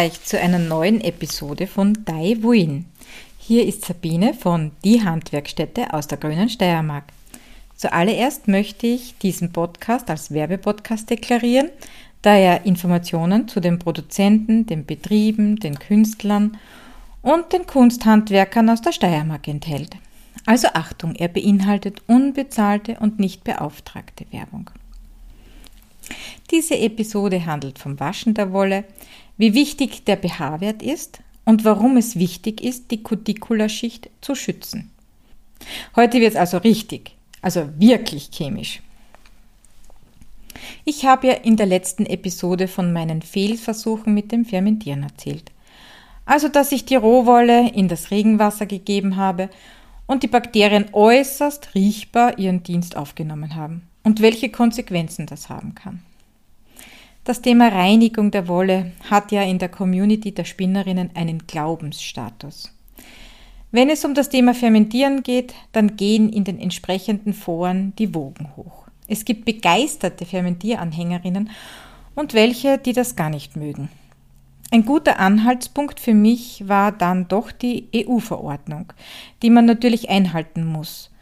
Euch zu einer neuen Episode von Dai Wuin. Hier ist Sabine von Die Handwerkstätte aus der Grünen Steiermark. Zuallererst möchte ich diesen Podcast als Werbepodcast deklarieren, da er Informationen zu den Produzenten, den Betrieben, den Künstlern und den Kunsthandwerkern aus der Steiermark enthält. Also Achtung, er beinhaltet unbezahlte und nicht beauftragte Werbung. Diese Episode handelt vom Waschen der Wolle, wie wichtig der pH-Wert ist und warum es wichtig ist, die Cuticulaschicht zu schützen. Heute wird es also richtig, also wirklich chemisch. Ich habe ja in der letzten Episode von meinen Fehlversuchen mit dem Fermentieren erzählt. Also, dass ich die Rohwolle in das Regenwasser gegeben habe und die Bakterien äußerst riechbar ihren Dienst aufgenommen haben und welche Konsequenzen das haben kann. Das Thema Reinigung der Wolle hat ja in der Community der Spinnerinnen einen Glaubensstatus. Wenn es um das Thema Fermentieren geht, dann gehen in den entsprechenden Foren die Wogen hoch. Es gibt begeisterte Fermentieranhängerinnen und welche, die das gar nicht mögen. Ein guter Anhaltspunkt für mich war dann doch die EU-Verordnung, die man natürlich einhalten muss,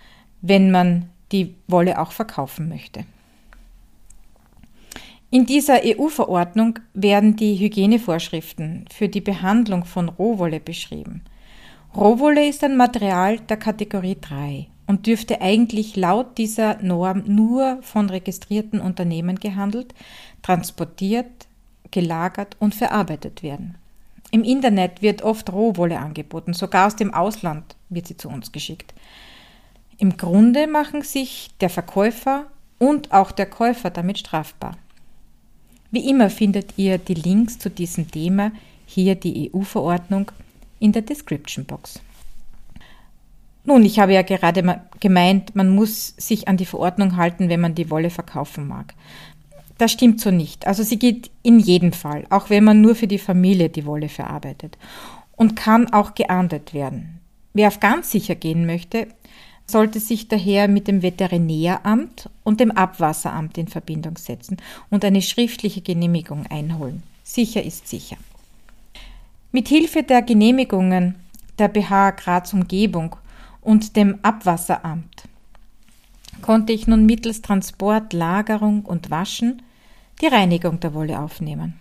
wenn man die Wolle auch verkaufen möchte. In dieser EU-Verordnung werden die Hygienevorschriften für die Behandlung von Rohwolle beschrieben. Rohwolle ist ein Material der Kategorie 3 und dürfte eigentlich laut dieser Norm nur von registrierten Unternehmen gehandelt, transportiert, gelagert und verarbeitet werden. Im Internet wird oft Rohwolle angeboten, sogar aus dem Ausland wird sie zu uns geschickt. Im Grunde machen sich der Verkäufer und auch der Käufer damit strafbar. Wie immer findet ihr die Links zu diesem Thema, hier die EU-Verordnung, in der Description Box. Nun, ich habe ja gerade gemeint, man muss sich an die Verordnung halten, wenn man die Wolle verkaufen mag. Das stimmt so nicht. Also sie geht in jedem Fall, auch wenn man nur für die Familie die Wolle verarbeitet und kann auch geahndet werden. Wer auf ganz sicher gehen möchte, sollte sich daher mit dem Veterinäramt und dem Abwasseramt in Verbindung setzen und eine schriftliche Genehmigung einholen. Sicher ist sicher. Mit Hilfe der Genehmigungen der BH Graz Umgebung und dem Abwasseramt konnte ich nun mittels Transport, Lagerung und Waschen die Reinigung der Wolle aufnehmen.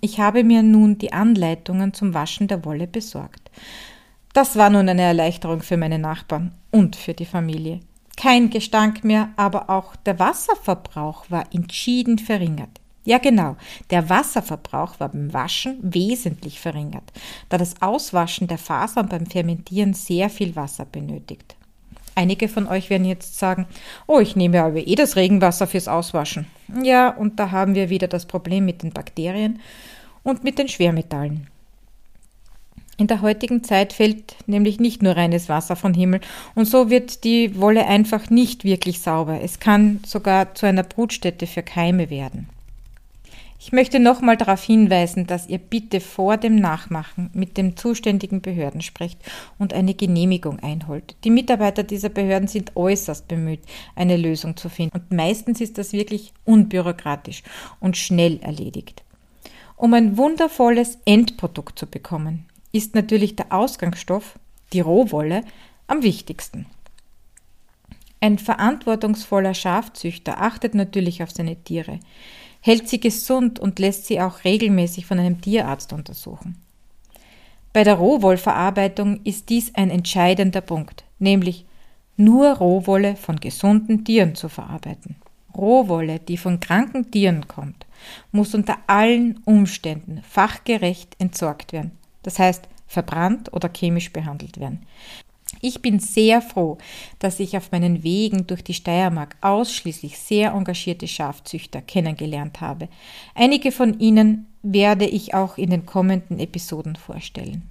Ich habe mir nun die Anleitungen zum Waschen der Wolle besorgt. Das war nun eine Erleichterung für meine Nachbarn und für die Familie. Kein Gestank mehr, aber auch der Wasserverbrauch war entschieden verringert. Ja genau, der Wasserverbrauch war beim Waschen wesentlich verringert, da das Auswaschen der Fasern beim Fermentieren sehr viel Wasser benötigt. Einige von euch werden jetzt sagen, oh, ich nehme aber eh das Regenwasser fürs Auswaschen. Ja, und da haben wir wieder das Problem mit den Bakterien und mit den Schwermetallen. In der heutigen Zeit fällt nämlich nicht nur reines Wasser vom Himmel und so wird die Wolle einfach nicht wirklich sauber. Es kann sogar zu einer Brutstätte für Keime werden. Ich möchte nochmal darauf hinweisen, dass ihr bitte vor dem Nachmachen mit den zuständigen Behörden sprecht und eine Genehmigung einholt. Die Mitarbeiter dieser Behörden sind äußerst bemüht, eine Lösung zu finden und meistens ist das wirklich unbürokratisch und schnell erledigt. Um ein wundervolles Endprodukt zu bekommen, ist natürlich der Ausgangsstoff, die Rohwolle, am wichtigsten. Ein verantwortungsvoller Schafzüchter achtet natürlich auf seine Tiere, hält sie gesund und lässt sie auch regelmäßig von einem Tierarzt untersuchen. Bei der Rohwollverarbeitung ist dies ein entscheidender Punkt, nämlich nur Rohwolle von gesunden Tieren zu verarbeiten. Rohwolle, die von kranken Tieren kommt, muss unter allen Umständen fachgerecht entsorgt werden das heißt verbrannt oder chemisch behandelt werden. Ich bin sehr froh, dass ich auf meinen Wegen durch die Steiermark ausschließlich sehr engagierte Schafzüchter kennengelernt habe. Einige von ihnen werde ich auch in den kommenden Episoden vorstellen.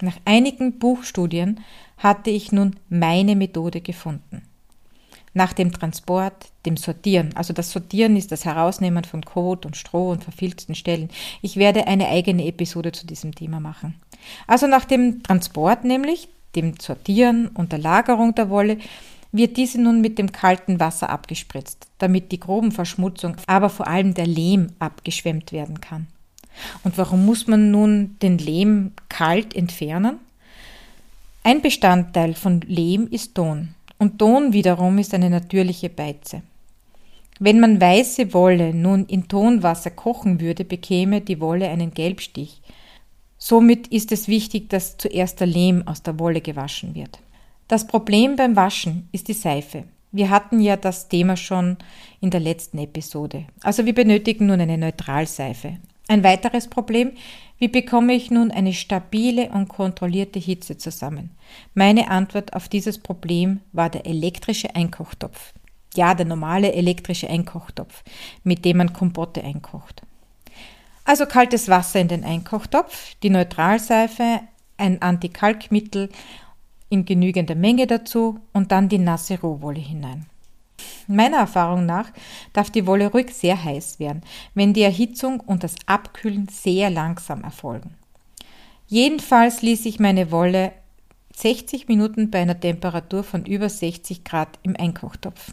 Nach einigen Buchstudien hatte ich nun meine Methode gefunden nach dem Transport, dem Sortieren. Also das Sortieren ist das Herausnehmen von Kot und Stroh und verfilzten Stellen. Ich werde eine eigene Episode zu diesem Thema machen. Also nach dem Transport nämlich, dem Sortieren und der Lagerung der Wolle, wird diese nun mit dem kalten Wasser abgespritzt, damit die groben Verschmutzung, aber vor allem der Lehm abgeschwemmt werden kann. Und warum muss man nun den Lehm kalt entfernen? Ein Bestandteil von Lehm ist Ton. Und Ton wiederum ist eine natürliche Beize. Wenn man weiße Wolle nun in Tonwasser kochen würde, bekäme die Wolle einen Gelbstich. Somit ist es wichtig, dass zuerst der Lehm aus der Wolle gewaschen wird. Das Problem beim Waschen ist die Seife. Wir hatten ja das Thema schon in der letzten Episode. Also wir benötigen nun eine Neutralseife. Ein weiteres Problem, wie bekomme ich nun eine stabile und kontrollierte Hitze zusammen? Meine Antwort auf dieses Problem war der elektrische Einkochtopf. Ja, der normale elektrische Einkochtopf, mit dem man Kompotte einkocht. Also kaltes Wasser in den Einkochtopf, die Neutralseife, ein Antikalkmittel in genügender Menge dazu und dann die nasse Rohwolle hinein. Meiner Erfahrung nach darf die Wolle ruhig sehr heiß werden, wenn die Erhitzung und das Abkühlen sehr langsam erfolgen. Jedenfalls ließ ich meine Wolle 60 Minuten bei einer Temperatur von über 60 Grad im Einkochtopf.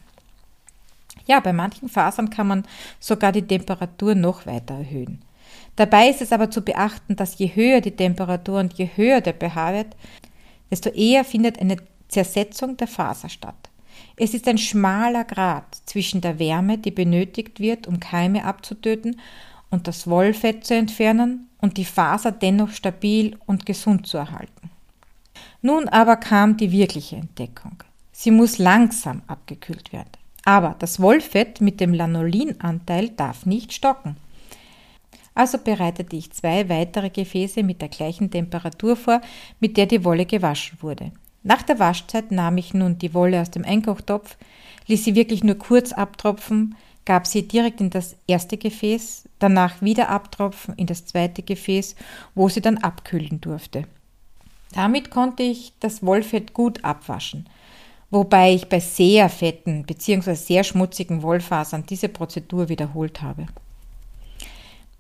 Ja, bei manchen Fasern kann man sogar die Temperatur noch weiter erhöhen. Dabei ist es aber zu beachten, dass je höher die Temperatur und je höher der pH wird, desto eher findet eine Zersetzung der Faser statt. Es ist ein schmaler Grat zwischen der Wärme, die benötigt wird, um Keime abzutöten und das Wollfett zu entfernen und die Faser dennoch stabil und gesund zu erhalten. Nun aber kam die wirkliche Entdeckung. Sie muss langsam abgekühlt werden. Aber das Wollfett mit dem Lanolinanteil darf nicht stocken. Also bereitete ich zwei weitere Gefäße mit der gleichen Temperatur vor, mit der die Wolle gewaschen wurde. Nach der Waschzeit nahm ich nun die Wolle aus dem Einkochtopf, ließ sie wirklich nur kurz abtropfen, gab sie direkt in das erste Gefäß, danach wieder abtropfen in das zweite Gefäß, wo sie dann abkühlen durfte. Damit konnte ich das Wollfett gut abwaschen, wobei ich bei sehr fetten bzw. sehr schmutzigen Wollfasern diese Prozedur wiederholt habe.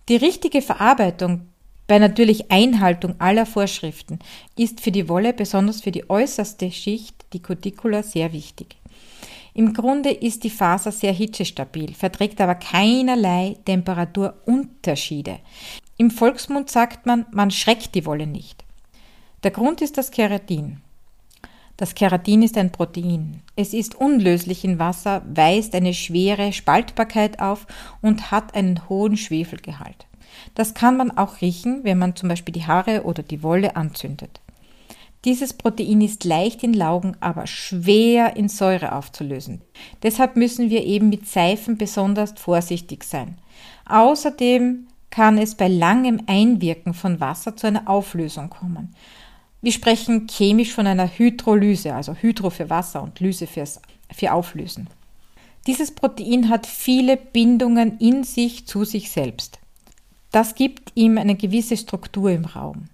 Die richtige Verarbeitung bei natürlich Einhaltung aller Vorschriften ist für die Wolle, besonders für die äußerste Schicht, die Cuticula, sehr wichtig. Im Grunde ist die Faser sehr hitzestabil, verträgt aber keinerlei Temperaturunterschiede. Im Volksmund sagt man, man schreckt die Wolle nicht. Der Grund ist das Keratin. Das Keratin ist ein Protein. Es ist unlöslich in Wasser, weist eine schwere Spaltbarkeit auf und hat einen hohen Schwefelgehalt. Das kann man auch riechen, wenn man zum Beispiel die Haare oder die Wolle anzündet. Dieses Protein ist leicht in Laugen, aber schwer in Säure aufzulösen. Deshalb müssen wir eben mit Seifen besonders vorsichtig sein. Außerdem kann es bei langem Einwirken von Wasser zu einer Auflösung kommen. Wir sprechen chemisch von einer Hydrolyse, also Hydro für Wasser und Lyse fürs, für Auflösen. Dieses Protein hat viele Bindungen in sich zu sich selbst. Das gibt ihm eine gewisse Struktur im Raum.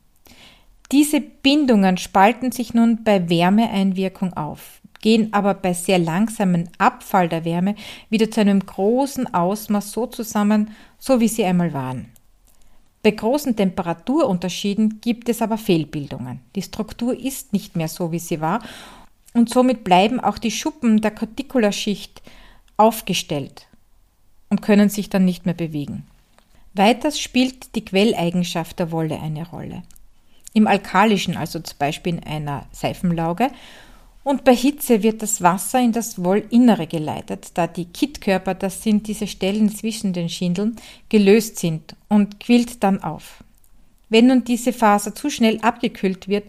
Diese Bindungen spalten sich nun bei Wärmeeinwirkung auf, gehen aber bei sehr langsamem Abfall der Wärme wieder zu einem großen Ausmaß so zusammen, so wie sie einmal waren. Bei großen Temperaturunterschieden gibt es aber Fehlbildungen. Die Struktur ist nicht mehr so, wie sie war und somit bleiben auch die Schuppen der Cuticula-Schicht aufgestellt und können sich dann nicht mehr bewegen. Weiters spielt die Quelleigenschaft der Wolle eine Rolle. Im alkalischen, also zum Beispiel in einer Seifenlauge, und bei Hitze wird das Wasser in das Wollinnere geleitet, da die Kittkörper, das sind diese Stellen zwischen den Schindeln, gelöst sind und quillt dann auf. Wenn nun diese Faser zu schnell abgekühlt wird,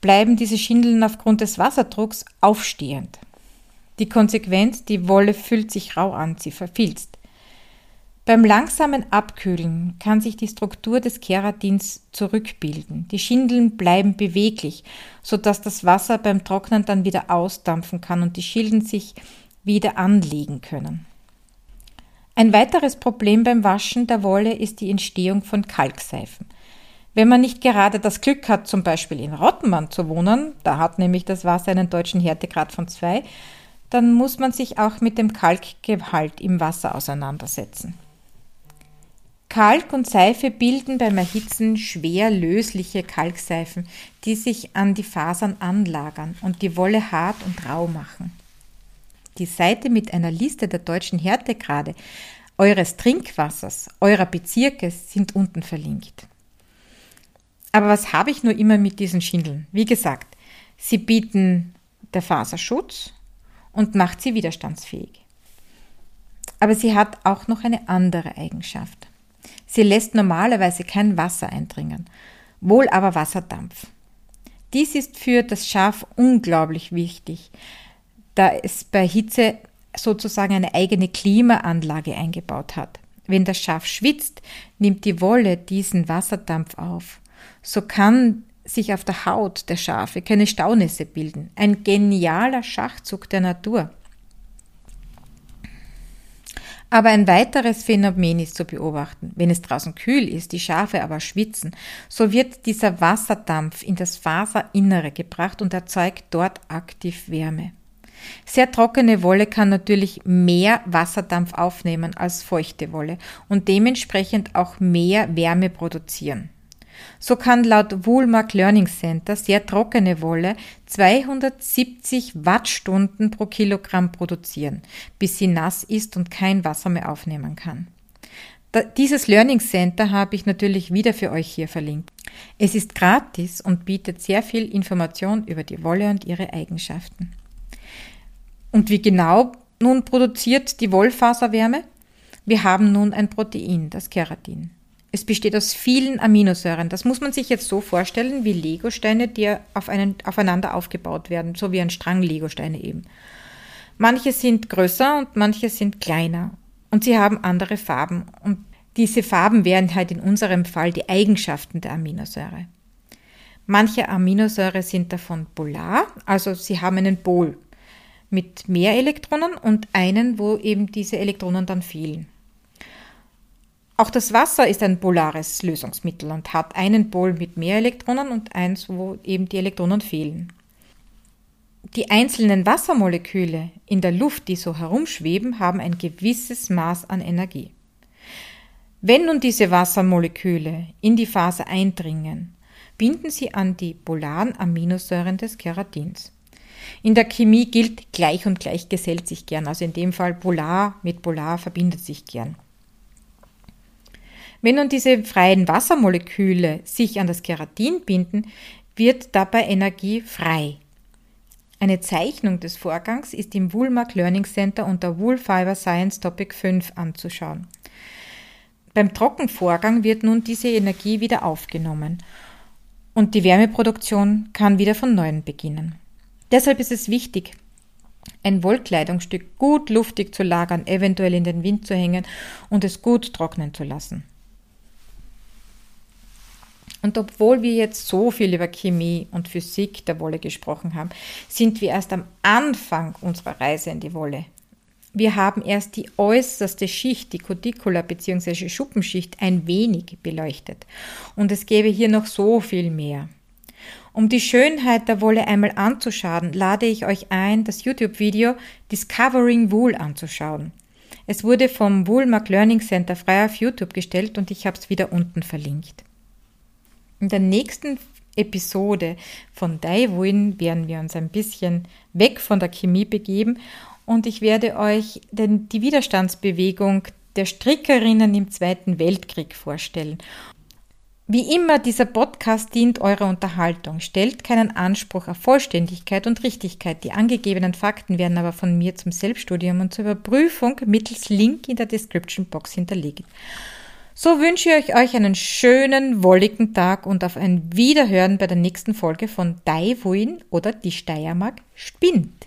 bleiben diese Schindeln aufgrund des Wasserdrucks aufstehend. Die Konsequenz, die Wolle fühlt sich rau an, sie verfilzt. Beim langsamen Abkühlen kann sich die Struktur des Keratins zurückbilden. Die Schindeln bleiben beweglich, sodass das Wasser beim Trocknen dann wieder ausdampfen kann und die Schilden sich wieder anlegen können. Ein weiteres Problem beim Waschen der Wolle ist die Entstehung von Kalkseifen. Wenn man nicht gerade das Glück hat, zum Beispiel in Rottenmann zu wohnen, da hat nämlich das Wasser einen deutschen Härtegrad von zwei, dann muss man sich auch mit dem Kalkgehalt im Wasser auseinandersetzen. Kalk und Seife bilden beim Erhitzen schwer lösliche Kalkseifen, die sich an die Fasern anlagern und die Wolle hart und rau machen. Die Seite mit einer Liste der deutschen Härtegrade eures Trinkwassers, eurer Bezirke sind unten verlinkt. Aber was habe ich nur immer mit diesen Schindeln? Wie gesagt, sie bieten der Faser Schutz und macht sie widerstandsfähig. Aber sie hat auch noch eine andere Eigenschaft. Sie lässt normalerweise kein Wasser eindringen, wohl aber Wasserdampf. Dies ist für das Schaf unglaublich wichtig, da es bei Hitze sozusagen eine eigene Klimaanlage eingebaut hat. Wenn das Schaf schwitzt, nimmt die Wolle diesen Wasserdampf auf. So kann sich auf der Haut der Schafe keine Staunässe bilden. Ein genialer Schachzug der Natur. Aber ein weiteres Phänomen ist zu beobachten. Wenn es draußen kühl ist, die Schafe aber schwitzen, so wird dieser Wasserdampf in das Faserinnere gebracht und erzeugt dort aktiv Wärme. Sehr trockene Wolle kann natürlich mehr Wasserdampf aufnehmen als feuchte Wolle und dementsprechend auch mehr Wärme produzieren. So kann laut Woolmark Learning Center sehr trockene Wolle 270 Wattstunden pro Kilogramm produzieren, bis sie nass ist und kein Wasser mehr aufnehmen kann. dieses Learning Center habe ich natürlich wieder für euch hier verlinkt. Es ist gratis und bietet sehr viel Information über die Wolle und ihre Eigenschaften. Und wie genau nun produziert die Wollfaser Wärme? Wir haben nun ein Protein, das Keratin. Es besteht aus vielen Aminosäuren. Das muss man sich jetzt so vorstellen wie Legosteine, die auf einen, aufeinander aufgebaut werden, so wie ein Strang Legosteine eben. Manche sind größer und manche sind kleiner und sie haben andere Farben und diese Farben wären halt in unserem Fall die Eigenschaften der Aminosäure. Manche Aminosäure sind davon polar, also sie haben einen Pol mit mehr Elektronen und einen, wo eben diese Elektronen dann fehlen. Auch das Wasser ist ein polares Lösungsmittel und hat einen Pol mit mehr Elektronen und eins, wo eben die Elektronen fehlen. Die einzelnen Wassermoleküle in der Luft, die so herumschweben, haben ein gewisses Maß an Energie. Wenn nun diese Wassermoleküle in die Faser eindringen, binden sie an die polaren Aminosäuren des Keratins. In der Chemie gilt gleich und gleich gesellt sich gern, also in dem Fall polar mit polar verbindet sich gern. Wenn nun diese freien Wassermoleküle sich an das Keratin binden, wird dabei Energie frei. Eine Zeichnung des Vorgangs ist im Woolmark Learning Center unter Wool Fiber Science Topic 5 anzuschauen. Beim Trockenvorgang wird nun diese Energie wieder aufgenommen und die Wärmeproduktion kann wieder von neuem beginnen. Deshalb ist es wichtig, ein Wollkleidungsstück gut luftig zu lagern, eventuell in den Wind zu hängen und es gut trocknen zu lassen. Und obwohl wir jetzt so viel über Chemie und Physik der Wolle gesprochen haben, sind wir erst am Anfang unserer Reise in die Wolle. Wir haben erst die äußerste Schicht, die Cuticula bzw. Schuppenschicht, ein wenig beleuchtet. Und es gäbe hier noch so viel mehr. Um die Schönheit der Wolle einmal anzuschauen, lade ich euch ein, das YouTube-Video Discovering Wool anzuschauen. Es wurde vom Woolmark Learning Center frei auf YouTube gestellt und ich habe es wieder unten verlinkt. In der nächsten Episode von Daiwin werden wir uns ein bisschen weg von der Chemie begeben und ich werde euch den, die Widerstandsbewegung der Strickerinnen im Zweiten Weltkrieg vorstellen. Wie immer, dieser Podcast dient eurer Unterhaltung, stellt keinen Anspruch auf Vollständigkeit und Richtigkeit. Die angegebenen Fakten werden aber von mir zum Selbststudium und zur Überprüfung mittels Link in der Description Box hinterlegt. So wünsche ich euch einen schönen, wolligen Tag und auf ein Wiederhören bei der nächsten Folge von Dai Wuin oder Die Steiermark spinnt.